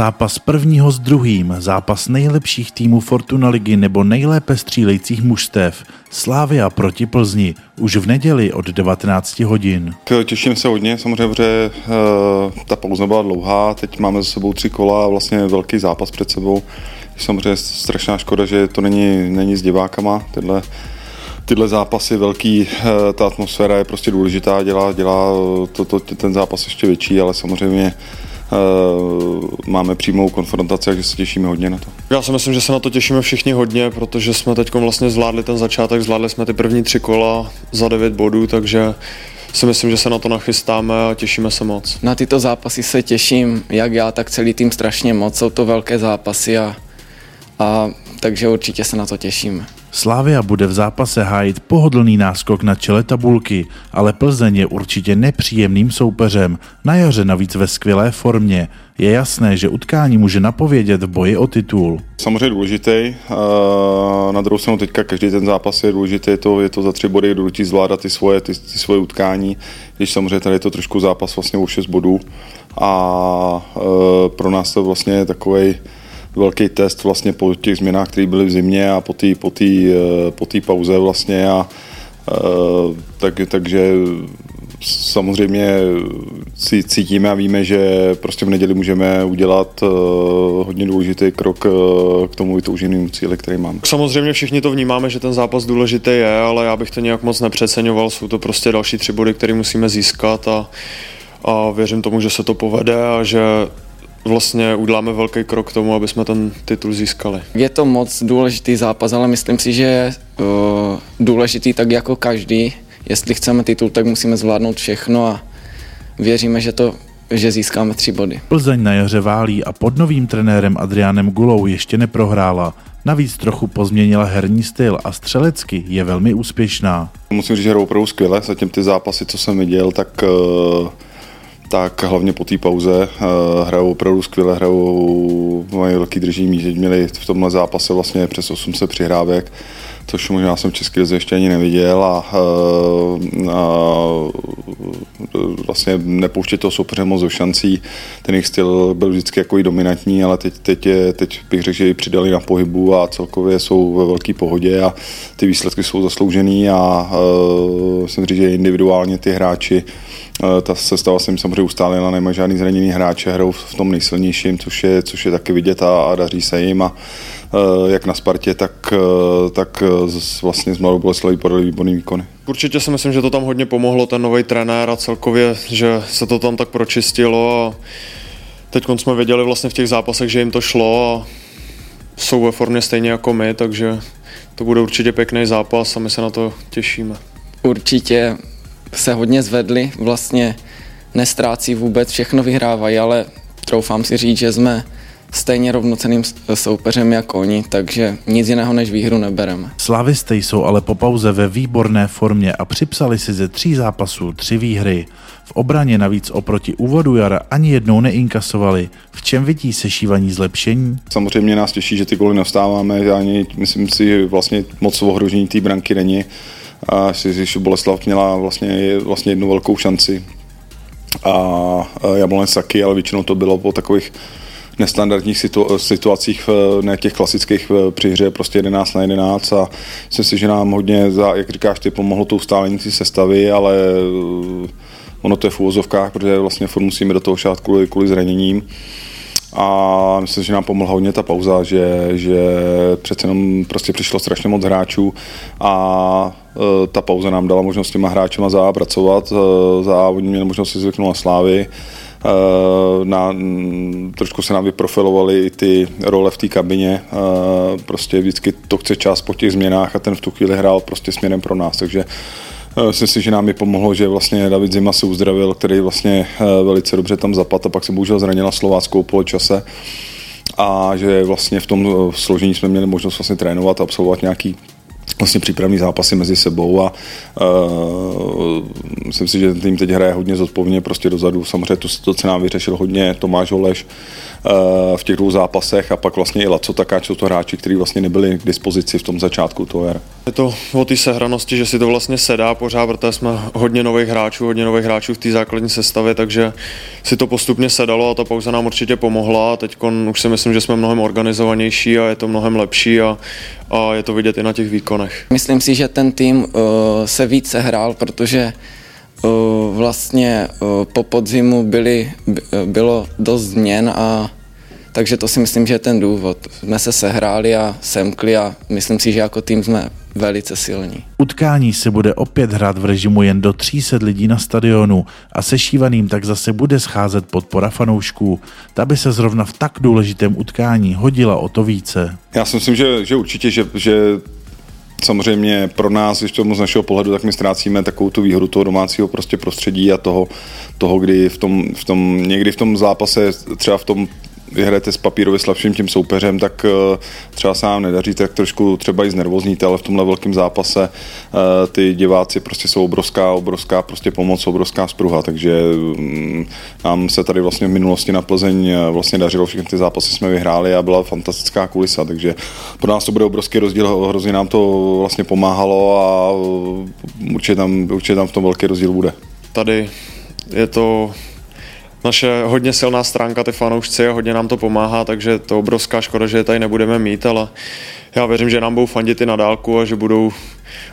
zápas prvního s druhým, zápas nejlepších týmů Fortuna ligy nebo nejlépe střílejících mužstev. Slávia proti Plzni už v neděli od 19 hodin. Těším se hodně, samozřejmě, protože uh, ta pauza byla dlouhá, teď máme za sebou tři kola a vlastně velký zápas před sebou. Samozřejmě strašná škoda, že to není, není s divákama, tyhle tyhle zápasy velký, eh, ta atmosféra je prostě důležitá, dělá, dělá to, to, ten zápas ještě větší, ale samozřejmě máme přímou konfrontaci, takže se těšíme hodně na to. Já si myslím, že se na to těšíme všichni hodně, protože jsme teď vlastně zvládli ten začátek, zvládli jsme ty první tři kola za devět bodů, takže si myslím, že se na to nachystáme a těšíme se moc. Na tyto zápasy se těším, jak já, tak celý tým strašně moc. Jsou to velké zápasy a, a takže určitě se na to těšíme. Slávia bude v zápase hájit pohodlný náskok na čele tabulky, ale Plzeň je určitě nepříjemným soupeřem, na jaře navíc ve skvělé formě. Je jasné, že utkání může napovědět v boji o titul. Samozřejmě důležitý. Na druhou stranu teďka každý ten zápas je důležitý, je to, je to za tři body, důležitý zvládat ty svoje, ty, ty svoje utkání, když samozřejmě tady je to trošku zápas vlastně o 6 bodů a e, pro nás to vlastně je takovej velký test vlastně po těch změnách, které byly v zimě a po té po eh, po pauze vlastně a eh, tak, takže samozřejmě si cítíme a víme, že prostě v neděli můžeme udělat uh, hodně důležitý krok k tomu vytouženému cíli, který máme. Samozřejmě všichni to vnímáme, že ten zápas důležitý je, ale já bych to nějak moc nepřeceňoval. Jsou to prostě další tři body, které musíme získat a, a věřím tomu, že se to povede a že vlastně uděláme velký krok k tomu, aby jsme ten titul získali. Je to moc důležitý zápas, ale myslím si, že je uh, důležitý tak jako každý. Jestli chceme titul, tak musíme zvládnout všechno a věříme, že to že získáme tři body. Plzeň na jaře válí a pod novým trenérem Adriánem Gulou ještě neprohrála. Navíc trochu pozměnila herní styl a střelecky je velmi úspěšná. Musím říct, že hrajou opravdu skvěle. Zatím ty zápasy, co jsem viděl, tak uh tak hlavně po té pauze uh, hrajou opravdu skvěle, hrajou, mají velký drží míč, měli v tomhle zápase vlastně přes 800 přihrávek, což možná jsem v České lize ještě ani neviděl a, uh, a vlastně nepouštět toho soupeře moc do šancí. Ten jejich styl byl vždycky jako i dominantní, ale teď, teď, je, teď bych řekl, že ji přidali na pohybu a celkově jsou ve velké pohodě a ty výsledky jsou zasloužený a uh, jsem říct, že individuálně ty hráči Eh, ta sestava se jim samozřejmě ustálila, nemají žádný zraněný hráče, hrajou v tom nejsilnějším, což je, což je taky vidět a, a daří se jim a eh, jak na Spartě, tak, eh, tak vlastně z Mladou Boleslaví podali výborný výkony. Určitě si myslím, že to tam hodně pomohlo, ten nový trenér a celkově, že se to tam tak pročistilo a teď jsme věděli vlastně v těch zápasech, že jim to šlo a jsou ve formě stejně jako my, takže to bude určitě pěkný zápas a my se na to těšíme. Určitě se hodně zvedli, vlastně nestrácí vůbec, všechno vyhrávají, ale troufám si říct, že jsme stejně rovnoceným soupeřem jako oni, takže nic jiného než výhru nebereme. Slavisté jsou ale po pauze ve výborné formě a připsali si ze tří zápasů tři výhry. V obraně navíc oproti úvodu jara ani jednou neinkasovali. V čem vidí sešívaní zlepšení? Samozřejmě nás těší, že ty goly nastáváme. Ani myslím si, že vlastně moc ohrožení té branky není a si Boleslav měla vlastně, vlastně jednu velkou šanci. A Jablonec taky, ale většinou to bylo po takových nestandardních situ- situacích, ne těch klasických při hře, prostě 11 na 11 a myslím si, že nám hodně, za, jak říkáš, ty pomohlo to ustálení ty sestavy, ale uh, ono to je v úvozovkách, protože vlastně furt musíme do toho šát kvůli, kvůli zraněním. A myslím, že nám pomohla hodně ta pauza, že, že přece jenom prostě přišlo strašně moc hráčů. A e, ta pauza nám dala možnost s těma hráčema zapracovat, e, za oni měli možnost si zvyknout na slávy, e, na, trošku se nám vyprofilovaly i ty role v té kabině, prostě vždycky to chce čas po těch změnách a ten v tu chvíli hrál prostě směrem pro nás, takže Eh, myslím si, že nám je pomohlo, že vlastně David Zima se uzdravil, který vlastně eh, velice dobře tam zapad a pak se bohužel zranila Slováckou poločase a že vlastně v tom eh, složení jsme měli možnost vlastně trénovat a absolvovat nějaký vlastně přípravní zápasy mezi sebou a uh, myslím si, že ten tým teď hraje hodně zodpovědně prostě dozadu. Samozřejmě to, to se nám vyřešil hodně Tomáš Holeš uh, v těch dvou zápasech a pak vlastně i Laco Takáč jsou to hráči, kteří vlastně nebyli k dispozici v tom začátku toho jara. Je to o té sehranosti, že si to vlastně sedá pořád, protože jsme hodně nových hráčů, hodně nových hráčů v té základní sestavě, takže si to postupně sedalo a ta pauza nám určitě pomohla a teď už si myslím, že jsme mnohem organizovanější a je to mnohem lepší a, a je to vidět i na těch výkonech. Myslím si, že ten tým uh, se více hrál, protože uh, vlastně po podzimu byly, bylo dost změn a takže to si myslím, že je ten důvod. Jsme se sehráli a semkli a myslím si, že jako tým jsme velice silní. Utkání se bude opět hrát v režimu jen do 300 lidí na stadionu a sešívaným tak zase bude scházet podpora fanoušků. Ta by se zrovna v tak důležitém utkání hodila o to více. Já si myslím, že, že určitě, že, že samozřejmě pro nás, když tomu z našeho pohledu, tak my ztrácíme takovou tu výhodu toho domácího prostě prostředí a toho, toho kdy v tom, v tom, někdy v tom zápase, třeba v tom vyhrajete s papírově slabším tím soupeřem, tak eh, třeba se nám nedaří, tak trošku třeba i znervozníte, ale v tomhle velkém zápase eh, ty diváci prostě jsou obrovská, obrovská prostě pomoc, obrovská spruha, takže mm, nám se tady vlastně v minulosti na Plzeň eh, vlastně dařilo, všechny ty zápasy jsme vyhráli a byla fantastická kulisa, takže pro nás to bude obrovský rozdíl, hrozně nám to vlastně pomáhalo a určitě tam, určitě tam v tom velký rozdíl bude. Tady je to naše hodně silná stránka, ty fanoušci, a hodně nám to pomáhá, takže to obrovská škoda, že je tady nebudeme mít, ale já věřím, že nám budou fandit i na dálku a že budou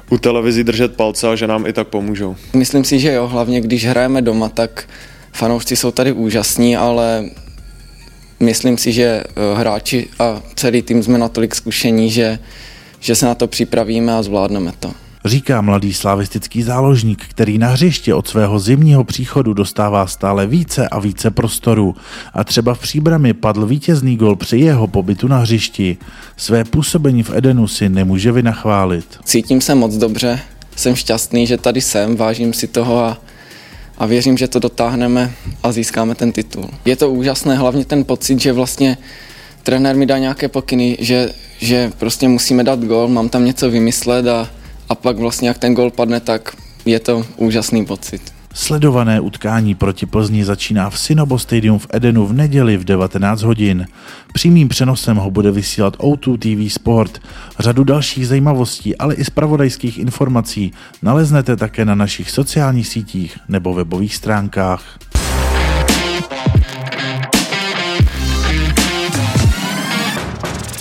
u televizí držet palce a že nám i tak pomůžou. Myslím si, že jo, hlavně když hrajeme doma, tak fanoušci jsou tady úžasní, ale myslím si, že eh, hráči a celý tým jsme natolik zkušení, že, že se na to připravíme a zvládneme to říká mladý slavistický záložník, který na hřiště od svého zimního příchodu dostává stále více a více prostoru. A třeba v příbrami padl vítězný gol při jeho pobytu na hřišti. Své působení v Edenu si nemůže vynachválit. Cítím se moc dobře, jsem šťastný, že tady jsem, vážím si toho a a věřím, že to dotáhneme a získáme ten titul. Je to úžasné, hlavně ten pocit, že vlastně trenér mi dá nějaké pokyny, že, že prostě musíme dát gol, mám tam něco vymyslet a, a pak vlastně jak ten gol padne, tak je to úžasný pocit. Sledované utkání proti Plzni začíná v Sinobo Stadium v Edenu v neděli v 19 hodin. Přímým přenosem ho bude vysílat O2 TV Sport. Řadu dalších zajímavostí, ale i zpravodajských informací naleznete také na našich sociálních sítích nebo webových stránkách.